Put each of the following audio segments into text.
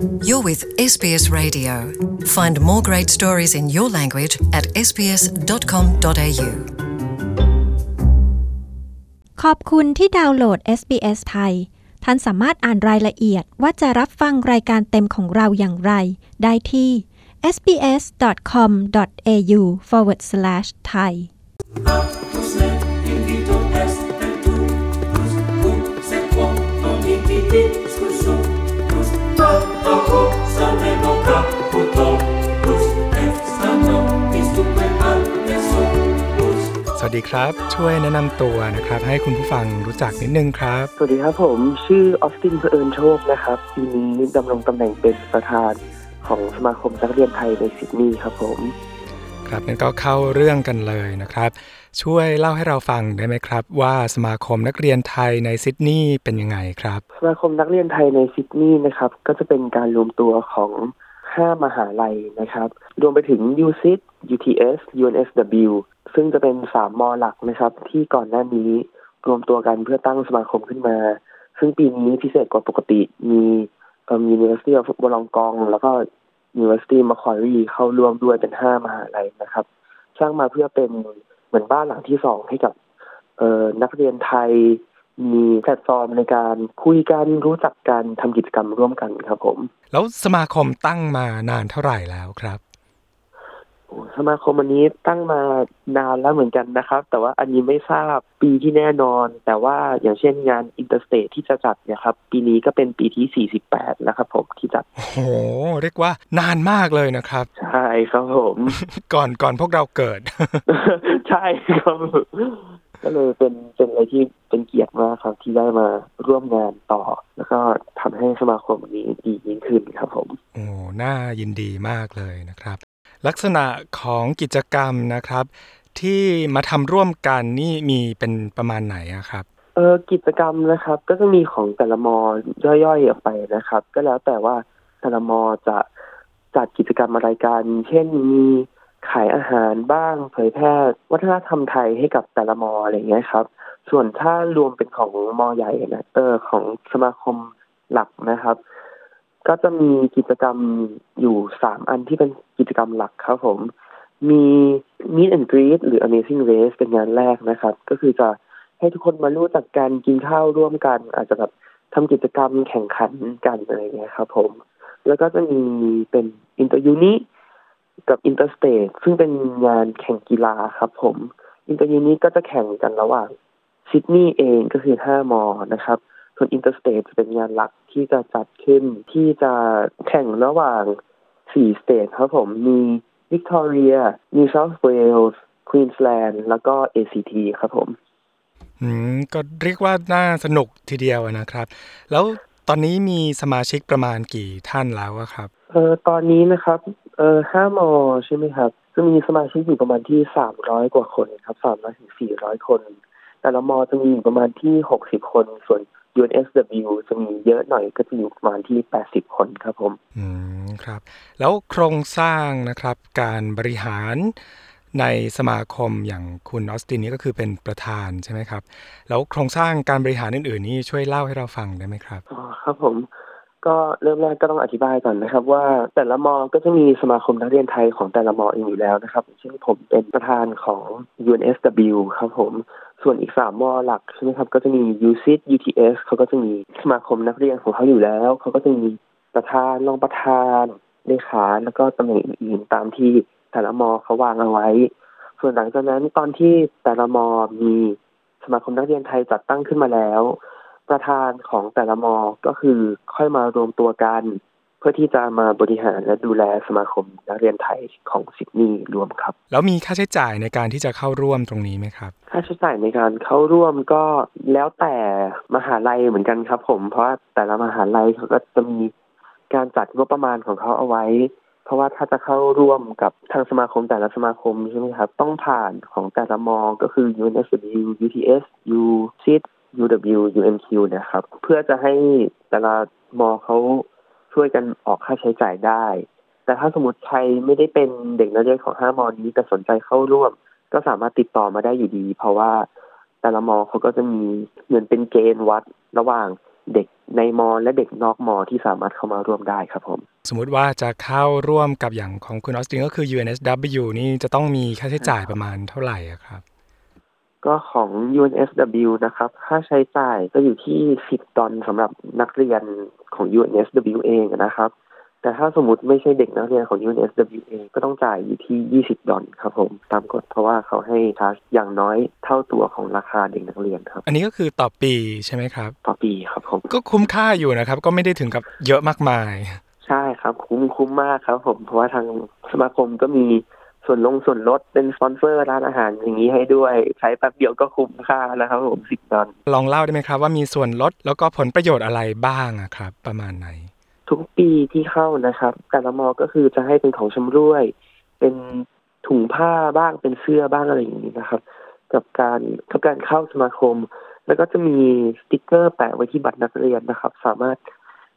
You're with SBS Radio. Find more great stories in your language at sbs.com.au. ขอบคุณที่ดาวน์โหลด SBS ไทย ท่านสามารถอ่านรายละเอียดว่าจะรับฟังรายการเต็มของเราอย่างไร ได้ที่ sbs.com.au forward slash thai Atus ne ดีครับ ช่วยแนะนำตัวนะครับ ให้คุณผู้ฟังรู้จักนิดนึงครับ สวัสดีครับผมชื่อออสตินเผอิญโชคนะครับปีนี้ดำรงตำแหน่งเป็นประธานของสมาคมนักเรียนไทยในซิดนีย์ครับผมครับงั้นก็เข้าเรื่องกันเลยนะครับ ช่วยเล่าให้เราฟังได้ไหมครับ ว่าสมาคมนักเรียนไทยในซิดนีย์เป็นยังไงครับ สมาคมนักเรียนไทยในซิดนีย์นะครับ ก็จะเป็นการรวมตัวของ5มหาลัยนะครับ รวมไปถึง UCIT UTS UNSW ซึ่งจะเป็น3มอหลักนะครับ ที่ก่อนหน้านี้รวมตัวกันเพื่อตั้งสมาคมขึ้นมา ซึ่งปีนี้พิเศษกว่าปกติมีเอ่อ University of Wollongong แล้วก็ University Macquarie เข้าร่วมด้วยเป็น5มหาลัยนะครับ สร้างมาเพื่อเป็นเหมือนบ้านหลังที่สองให้กับเอ่อนักเรียนไทยมีแพลตฟอร์มในการคุยกันรู้จักกันทำกิจกรรมร่วมกันครับผม แล้วสมาคมตั้งมานานเท่าไหร่แล้วครับ สมาคมอันนี้ตั้งมานานแล้วเหมือนกันนะครับ แต่ว่าอันนี้ไม่ทราบปีที่แน่นอน แต่ว่าอย่างเช่นงาน interstate ที่จะจัดเนี่ยครับ ปีนี้ก็เป็นปีที่ 48 แล้วครับผมที่จัด โอ้โห เรียกว่านานมากเลยนะครับ ใช่ครับผม ก่อนก่อนพวกเราเกิด ใช่ครับก็เลยเป็นเป็นอะไรที่เป็นเกียรติมากครับที่ได้มาร่วมงานต่อ แล้วก็ทำให้สมาคมนี้ดียิ่งขึ้นครับผม โอ้น่ายินดีมากเลยนะครับ ลักษณะของกิจกรรมนะครับ ที่มาทำร่วมกันนี่มีเป็นประมาณไหนครับเออกิจกรรมนะครับ ก็จะมีของแต่ละมอย่อยๆออกไปนะครับ ก็แล้วแต่ว่าแต่ละมจะจัดกิจกรรมอะไรกัน เช่นมีขายอาหารบ้างเผยแพร่วัฒนธรรมไทยให้กับแต่ละมออะไรอย่างเงี้ยครับ ส่วนถ้ารวมเป็นของมอใหญ่นะเออของสมาคมหลักนะครับ ก็จะมีกิจกรรมอยู่สามอันที่เป็นกิจกรรมหลักครับผม มี Meet and Greet หรือ Amazing Race เป็นงานแรกนะครับ ก็คือจะให้ทุกคนมารู้จักกันกินข้าวร่วมกัน อาจจะแบบทำกิจกรรมแข่งขันกันอะไรเงี้ยครับผม แล้วก็จะมีเป็น Inter Uni กับ Inter State ซึ่งเป็นงานแข่งกีฬาครับผม Inter Uni ก็จะแข่งกันระหว่างซิดนีย์เองก็คือ 5 มอนะครับ ส่วน Inter State จะเป็นงานหลัก ที่จะจัดขึ้น ที่จะแข่งระหว่าง4สเตทครับผมมี Victoria New South Wales Queensland แล้วก็ ACT ครับผมอืมก็เรียกว่าน่าสนุกทีเดียวอะนะครับ แล้วตอนนี้มีสมาชิกประมาณกี่ท่านแล้วอะครับเอ่อตอนนี้นะครับเอ่อห้ามอใช่ไหมครับจะมีสมาชิกอยู่ประมาณที่สามร้อยกว่าคนครับสามร้อยถึงสี่ร้อยคน แต่ละมอจะมีอยู่ประมาณที่หกสิบคนส่วน UNSW จะมีเยอะหน่อยก็จะอยู่ประมาณที่แปดสิบคนครับผม อืมครับ แล้วโครงสร้างนะครับการบริหารในสมาคมอย่างคุณออสตินนี่ก็คือเป็นประธานใช่ไหมครับ แล้วโครงสร้างการบริหารอื่นๆ นี่ช่วยเล่าให้เราฟังได้ไหมครับอ๋อครับผมก็เริ่มแรกก็ต้องอธิบายก่อนนะครับ ว่าแต่ละมอก็จะมีสมาคมนักเรียนไทยของแต่ละมอเองอยู่แล้วนะครับเช่นผมเป็นประธานของ UNSW ครับผม ส่วนอีกสามมอหลักใช่ไหมครับ ก็จะมี UCIT UTS เขาก็จะมีสมาคมนักเรียนของเขาอยู่แล้ว เขาก็จะมีประธานรองประธานเลขาแล้วก็ตำแหน่งอื่นๆตามที่แต่ละมอเขาวางเอาไว้ ส่วนหลังจากนั้นตอนที่แต่ละมอมีสมาคมนักเรียนไทยจัดตั้งขึ้นมาแล้ว ประธานของแต่ละมอก็คือค่อยมารวมตัวกัน เพื่อที่จะมาบริหารและดูแลสมาคมนักเรียนไทยของซิดนีย์รวมครับ แล้วมีค่าใช้จ่ายในการที่จะเข้าร่วมตรงนี้ไหมครับ ค่าใช้จ่ายในการเข้าร่วมก็แล้วแต่มหาลัยเหมือนกันครับผม เพราะแต่ละมหาลัยเขาก็จะมีการจัดงบประมาณของเขาเอาไว้ เพราะว่าถ้าจะเข้าร่วมกับทางสมาคมแต่ละสมาคมใช่ไหมครับ ต้องผ่านของแต่ละมอก็คือ UNSW UTS UCIT UW UMQ นะครับ เพื่อจะให้แต่ละมอเขาช่วยกันออกค่าใช้จ่ายได้ แต่ถ้าสมมติใครไม่ได้เป็นเด็กนักเรียนของห้ามอนี้แต่สนใจเข้าร่วม ก็สามารถติดต่อมาได้อยู่ดี เพราะว่าแต่ละมอเขาก็จะมีเหมือนเป็นเกณฑ์วัดระหว่างเด็กในมอและเด็กนอกมอที่สามารถเข้ามาร่วมได้ครับผม สมมุติว่าจะเข้าร่วมกับอย่างของคุณออสตินก็คือ UNSW นี่จะต้องมีค่าใช้จ่ายประมาณเท่าไหร่อะครับ ก็ของ UNSW นะครับ ค่าใช้จ่ายก็อยู่ที่ 10 ดอลสำหรับนักเรียนของ UNSW เองนะครับ แต่ถ้าสมมติไม่ใช่เด็กนักเรียนของ UNSW เองก็ต้องจ่ายอยู่ที่ 20 ดอลครับผม ตามกฎเพราะว่าเขาให้ชาร์จอย่างน้อยเท่าตัวของราคาเด็กนักเรียนครับ อันนี้ก็คือต่อปีใช่ไหมครับ ต่อปีครับผม ก็คุ้มค่าอยู่นะครับ ก็ไม่ได้ถึงกับเยอะมากมาย ใช่ครับ คุ้มคุ้มมากครับผม เพราะว่าทางสมาคมก็มีส่วนลงส่วนลดเป็นสปอนเซอร์ร้านอาหารอย่างนี้ให้ด้วยใช้แป๊บเดียวก็คุ้มค่าแล้วครับผมสิบดอลลองเล่าได้ไหมครับว่ามีส่วนลดแล้วก็ผลประโยชน์อะไรบ้างอะครับ ประมาณไหน ทุกปีที่เข้านะครับแต่ละมอก็คือจะให้เป็นของชำร่วย เป็นถุงผ้าบ้างเป็นเสื้อบ้างอะไรอย่างนี้นะครับ กับการกับการเข้าสมาคม แล้วก็จะมีสติกเกอร์แปะไว้ที่บัตรนักเรียนนะครับ สามารถ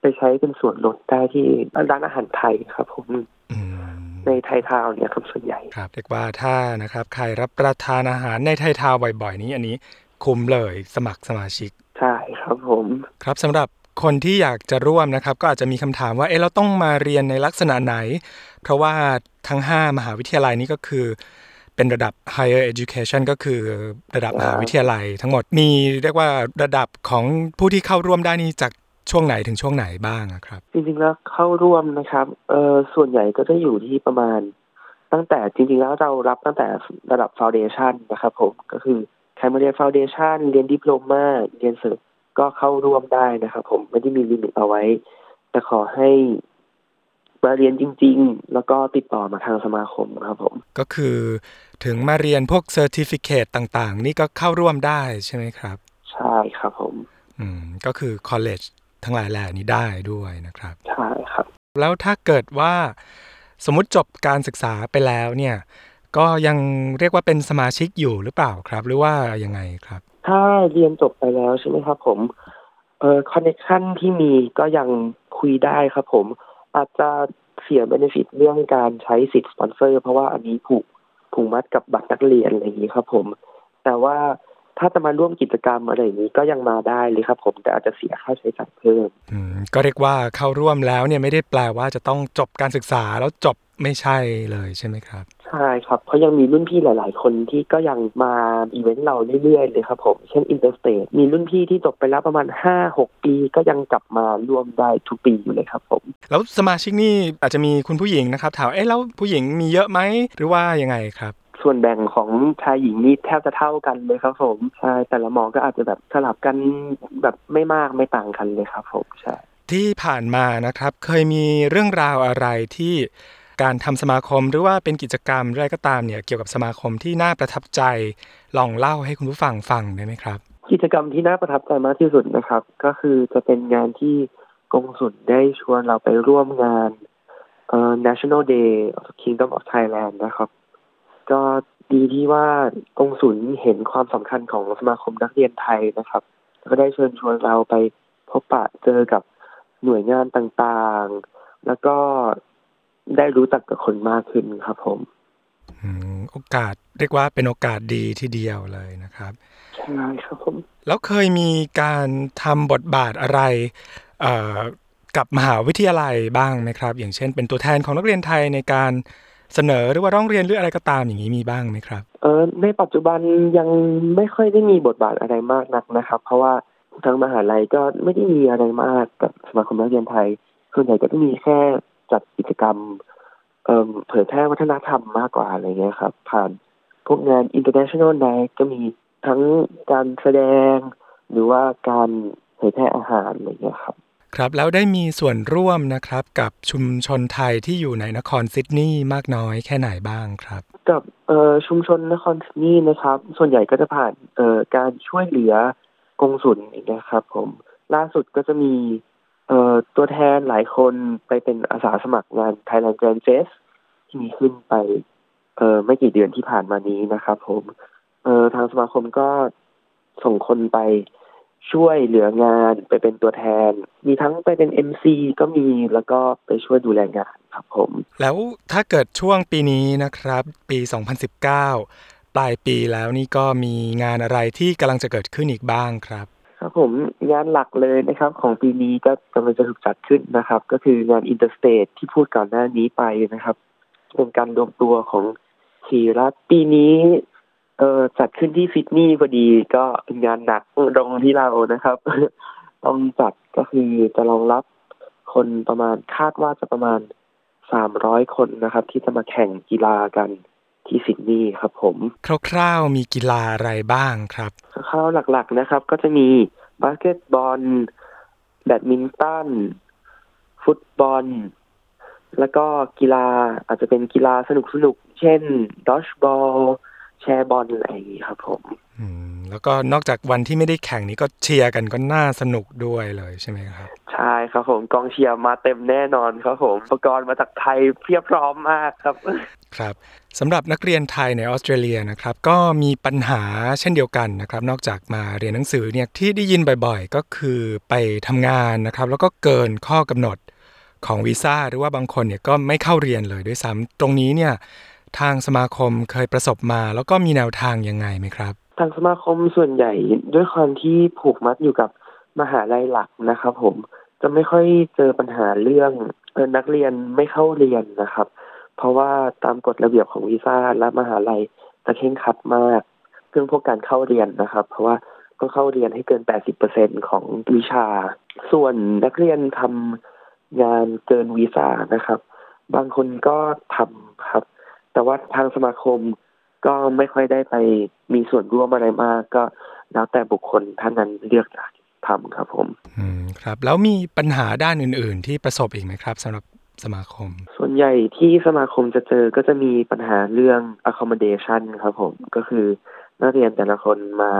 ไปใช้เป็นส่วนลดได้ที่ร้านอาหารไทยครับ ผมอืมในไทยทาวน์เนี่ยครับส่วนใหญ่ครับเรียกว่าถ้านะครับ ใครรับประทานอาหารในไทยทาวน์บ่อยๆ นี้อันนี้ คุ้มเลยสมัครสมาชิก ใช่ครับผม ครับสำหรับ คนที่อยากจะร่วมนะครับ ก็อาจจะมีคำถามว่าเอ๊ะเราต้องมาเรียนในลักษณะไหน เพราะว่าทั้ง 5 มหาวิทยาลัยนี้ก็คือ เป็นระดับ higher education ก็คือระดับมหาวิทยาลัยทั้งหมดมีเรียกว่าระดับของผู้ที่เข้าร่วมได้นี่จากช่วงไหนถึงช่วงไหนบ้างอะครับ จริงๆแล้วเข้าร่วมนะครับเออส่วนใหญ่ก็จะอยู่ที่ประมาณ ตั้งแต่จริง ๆ แล้วเรารับตั้งแต่ระดับฟ u n เดชันนะครับผมก็คือใครมาเรียนฟ u n เดชันเรียนดิปโลมาเรียนเสริม ก็เข้าร่วมได้นะครับผมไม่ได้มี limit เอาไว้ แต่ขอให้มาเรียนจริง ๆ แล้วก็ติดต่อมาทางสมาคมครับผม ก็คือถึงมาเรียนพวก certificate ต่างๆ นี่ก็เข้าร่วมได้ใช่ไหมครับ ใช่ครับผม อืม ก็คือ college ทั้งหลายแหล่นี้ได้ด้วยนะครับ ใช่ครับ แล้วถ้าเกิดว่าสมมุติจบการศึกษาไปแล้วเนี่ย ก็ยังเรียกว่าเป็นสมาชิกอยู่หรือเปล่าครับ หรือว่ายังไงครับ ถ้าเรียนจบไปแล้วใช่ไหมครับผม เอ่อ connection ที่มีก็ยังคุยได้ครับผม อาจจะเสีย benefit เรื่องการใช้สิทธิ์สปอนเซอร์ เพราะว่าอันนี้ผูกผูกมัดกับบัตรนักเรียนอะไรอย่างนี้ครับผม แต่ว่าถ้าจะมาร่วมกิจกรรมอะไรอย่างนี้ก็ยังมาได้เลยครับผมแต่อาจจะเสียค่าใช้จ่ายเพิ่มอืมก็เรียกว่าเข้าร่วมแล้วเนี่ยไม่ได้แปลว่าจะต้องจบการศึกษาแล้วจบไม่ใช่เลยใช่ไหมครับ ใช่ครับเพราะยังมีรุ่นพี่หลาย ๆ คนที่ก็ยังมาอีเวนต์เราเรื่อย ๆ เลยครับผม เช่น Interstate มีรุ่นพี่ที่จบไปแล้วประมาณ 5-6 ปีก็ยังกลับมาร่วมได้ทุกปีอยู่เลยครับผม แล้วสมาชิกนี่อาจจะมีคุณผู้หญิงนะครับถามเอ๊ะแล้วผู้หญิงมีเยอะไหมหรือว่ายังไงครับส่วนแบ่งของชายหญิงนี่แทบจะเท่ากันเลยครับผมใช่แต่ละมอก็อาจจะแบบสลับกันแบบไม่มากไม่ต่างกันเลยครับผมใช่ที่ผ่านมานะครับ เคยมีเรื่องราวอะไรที่ การทำสมาคมหรือว่าเป็นกิจกรรมอะไรก็ตามเนี่ยเกี่ยวกับสมาคมที่น่าประทับใจลองเล่าให้คุณผู้ฟังฟังได้ไหมครับ กิจกรรมที่น่าประทับใจมากที่สุดนะครับ ก็คือจะเป็นงานที่กงสุลได้ชวนเราไปร่วมงานเอ่อ National Day of Kingdom of Thailand นะครับ ก็ดีที่ว่ากงสุลเห็นความสำคัญของสมาคมนักเรียนไทยนะครับ ก็ได้เชิญชวนเราไปพบปะเจอกับหน่วยงานต่างๆ แล้วก็ ได้รู้จักกับคนมากขึ้นครับผมอืมโอกาสเรียกว่าเป็นโอกาสดีทีเดียวเลยนะครับใช่ครับผมแล้วเคยมีการทำบทบาทอะไรเอ่อกับมหาวิทยาลัยบ้างไหมครับ อย่างเช่น เป็นตัวแทนของนักเรียนไทยในการเสนอหรือว่าร้องเรียนหรืออะไรก็ตามอย่างนี้มีบ้างไหมครับ เออในปัจจุบันยังไม่ค่อยได้มีบทบาทอะไรมากนักนะครับ เพราะว่าทางมหาลัยก็ไม่ได้มีอะไรมากกับสมาคมนักเรียนไทยส่วนใหญ่ก็จะมีแค่ จัดกิจกรรมเอ่อเผยแพร่วัฒนธรรมมากกว่าอะไรเงี้ยครับ ผ่านพวกงาน international night ก็มีทั้งการแสดง หรือว่าการเผยแพร่อาหารอะไรเงี้ยครับ ครับแล้วได้มีส่วนร่วมนะครับ กับชุมชนไทยที่อยู่ในนครซิดนีย์มากน้อยแค่ไหนบ้างครับ กับเอ่อชุมชนนครซิดนีย์นะครับ ส่วนใหญ่ก็จะผ่านเอ่อการช่วยเหลือกงสุลนะครับ ผมล่าสุดก็จะมี เอ่อตัวแทนหลายคนไปเป็นอาสาสมัครงาน Thailand Grand Fest ที่มีขึ้นไปเอ่อไม่กี่เดือนที่ผ่านมานี้นะครับผมเอ่อทางสมาคมก็ส่งคนไปช่วยเหลืองานไปเป็นตัวแทน มีทั้งไปเป็น MC ก็มีแล้วก็ไปช่วยดูแลงานครับผม แล้วถ้าเกิดช่วงปีนี้นะครับ ปี 2019 ปลายปีแล้วนี่ก็มีงานอะไรที่กำลังจะเกิดขึ้นอีกบ้างครับ ครับผมงานหลักเลยนะครับ ของปีนี้ก็กำลังจะถูกจัดขึ้นนะครับ ก็คืองาน interstate ที่พูดก่อนหน้านี้ไปนะครับเป็นการรวมตัวของสี่รัฐปีนี้เอ่อจัดขึ้นที่ซิดนีย์พอดีก็เป็นงานหนักตรงที่เรานะครับ ต้องจัดก็คือจะรองรับคนประมาณคาดว่าจะประมาณสามร้อยคนนะครับ ที่จะมาแข่งกีฬากัน ที่ซิดนีย์ครับผมคร่าวๆมีกีฬาอะไรบ้างครับคร่าวหลักๆนะครับ ก็จะมีบาสเกตบอล แบดมินตัน ฟุตบอล แล้วก็กีฬาอาจจะเป็นกีฬาสนุกๆเช่น dodgeball แชร์บอลอะไรอย่างนี้ครับผมอืมแล้วก็นอกจากวันที่ไม่ได้แข่งนี้ก็เชียร์กันก็น่าสนุกด้วยเลยใช่ไหมครับ ใช่ครับผมกองเชียร์มาเต็มแน่นอนครับผมอุปกรณ์มาจากไทยเพียบพร้อมมากครับ ครับ สำหรับนักเรียนไทยในออสเตรเลียนะครับก็มีปัญหาเช่นเดียวกันนะครับนอกจากมาเรียนหนังสือเนี่ยที่ได้ยินบ่อยๆ ก็คือไปทำงานนะครับแล้วก็เกินข้อกำหนดของวีซ่าหรือว่าบางคนเนี่ยก็ไม่เข้าเรียนเลยด้วยซ้ำตรงนี้เนี่ยทางสมาคมเคยประสบมา แล้วก็มีแนวทางยังไงไหมครับ ทางสมาคมส่วนใหญ่ด้วยความที่ผูกมัดอยู่กับมหาลัยหลักนะครับ ผมจะไม่ค่อยเจอปัญหาเรื่องนักเรียนไม่เข้าเรียนนะครับ เพราะว่าตามกฎระเบียบของวีซ่าและมหาลัยจะเคร่งคัดมากเรื่องพวกการเข้าเรียนนะครับ เพราะว่าต้องเข้าเรียนให้เกิน 80%ของวิชา ส่วนนักเรียนทำงานเกินวีซ่านะครับ บางคนก็ทำครับ แต่ว่าทางสมาคมก็ไม่ค่อยได้ไปมีส่วนร่วมอะไรมาก ก็แล้วแต่บุคคลท่านนั้นเลือกทำครับผม อืมครับ แล้วมีปัญหาด้านอื่น ๆ ที่ประสบอีกไหมครับสำหรับ สมาคม ส่วนใหญ่ที่สมาคมจะเจอก็จะมีปัญหาเรื่อง accommodation ครับผม ก็คือนักเรียนแต่ละคนมา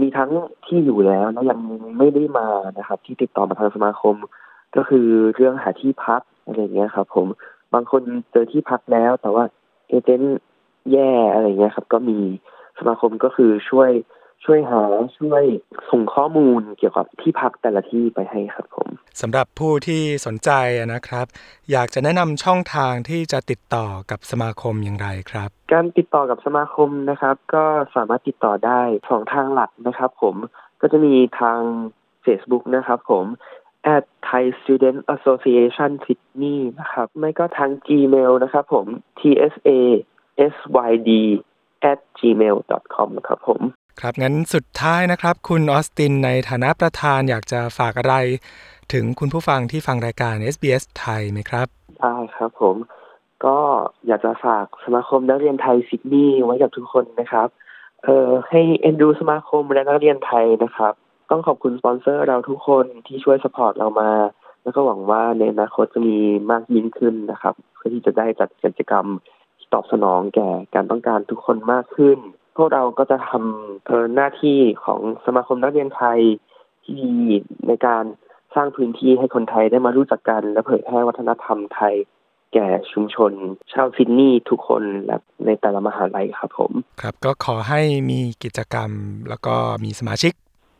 มีทั้งที่อยู่แล้วและยังไม่ได้มานะครับ ที่ติดต่อมาทางสมาคม ก็คือเรื่องหาที่พักอะไรอย่างเงี้ยครับ ผมบางคนเจอที่พักแล้ว แต่ว่าเอเจนต์แย่อะไรเงี้ยครับ ก็มีสมาคมก็คือช่วย ช่วยหาช่วยส่งข้อมูลเกี่ยวกับที่พักแต่ละที่ไปให้ครับผมสำหรับผู้ที่สนใจนะครับ อยากจะแนะนำช่องทางที่จะติดต่อกับสมาคมอย่างไรครับ การติดต่อกับสมาคมนะครับ ก็สามารถติดต่อได้สองทางหลักนะครับผมก็จะมีทาง Facebook นะครับผม at Thai Student Association Sydney นะครับ ไม่ก็ทาง Gmail นะครับผม tsa syd at gmail com ครับผม ครับงั้นสุดท้ายนะครับ คุณออสตินในฐานะประธานอยากจะฝากอะไร ถึงคุณผู้ฟังที่ฟังรายการ SBS ไทยไหมครับได้ครับผมก็อยากจะฝากสมาคมนักเรียนไทยซิดนีย์ไว้กับทุกคนนะครับเอ่อให้เอ็นดูสมาคมและนักเรียนไทยนะครับ ต้องขอบคุณสปอนเซอร์เราทุกคนที่ช่วย support เรามา แล้วก็หวังว่าในอนาคตจะมีมากยิ่งขึ้นนะครับ เพื่อที่จะได้จัดกิจกรรมตอบสนองแก่การต้องการทุกคนมากขึ้น พวกเราก็จะทำเอ่อหน้าที่ของสมาคมนักเรียนไทยที่ดีในการสร้างพื้นที่ให้คนไทยได้มารู้จักกัน และเผยแพร่วัฒนธรรมไทย แก่ชุมชน ชาวซิดนีย์ทุกคนและในแต่ละมหาลัยครับผม ครับ ก็ขอให้มีกิจกรรมแล้วก็มีสมาชิก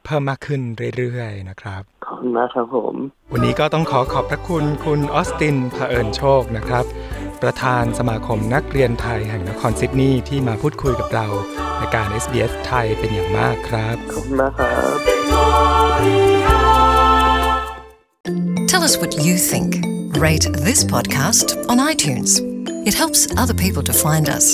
เพิ่มมากขึ้นเรื่อยๆนะครับ ขอบคุณมากครับผม วันนี้ก็ต้องขอขอบพระคุณคุณออสตินเผอิญโชคนะครับ ประธานสมาคมนักเรียนไทยแห่งนครซิดนีย์ที่มาพูดคุยกับเราในการ SBS ไทยเป็นอย่างมากครับ ขอบคุณมากครับ Tell us what you think. Rate this podcast on iTunes. It helps other people to find us.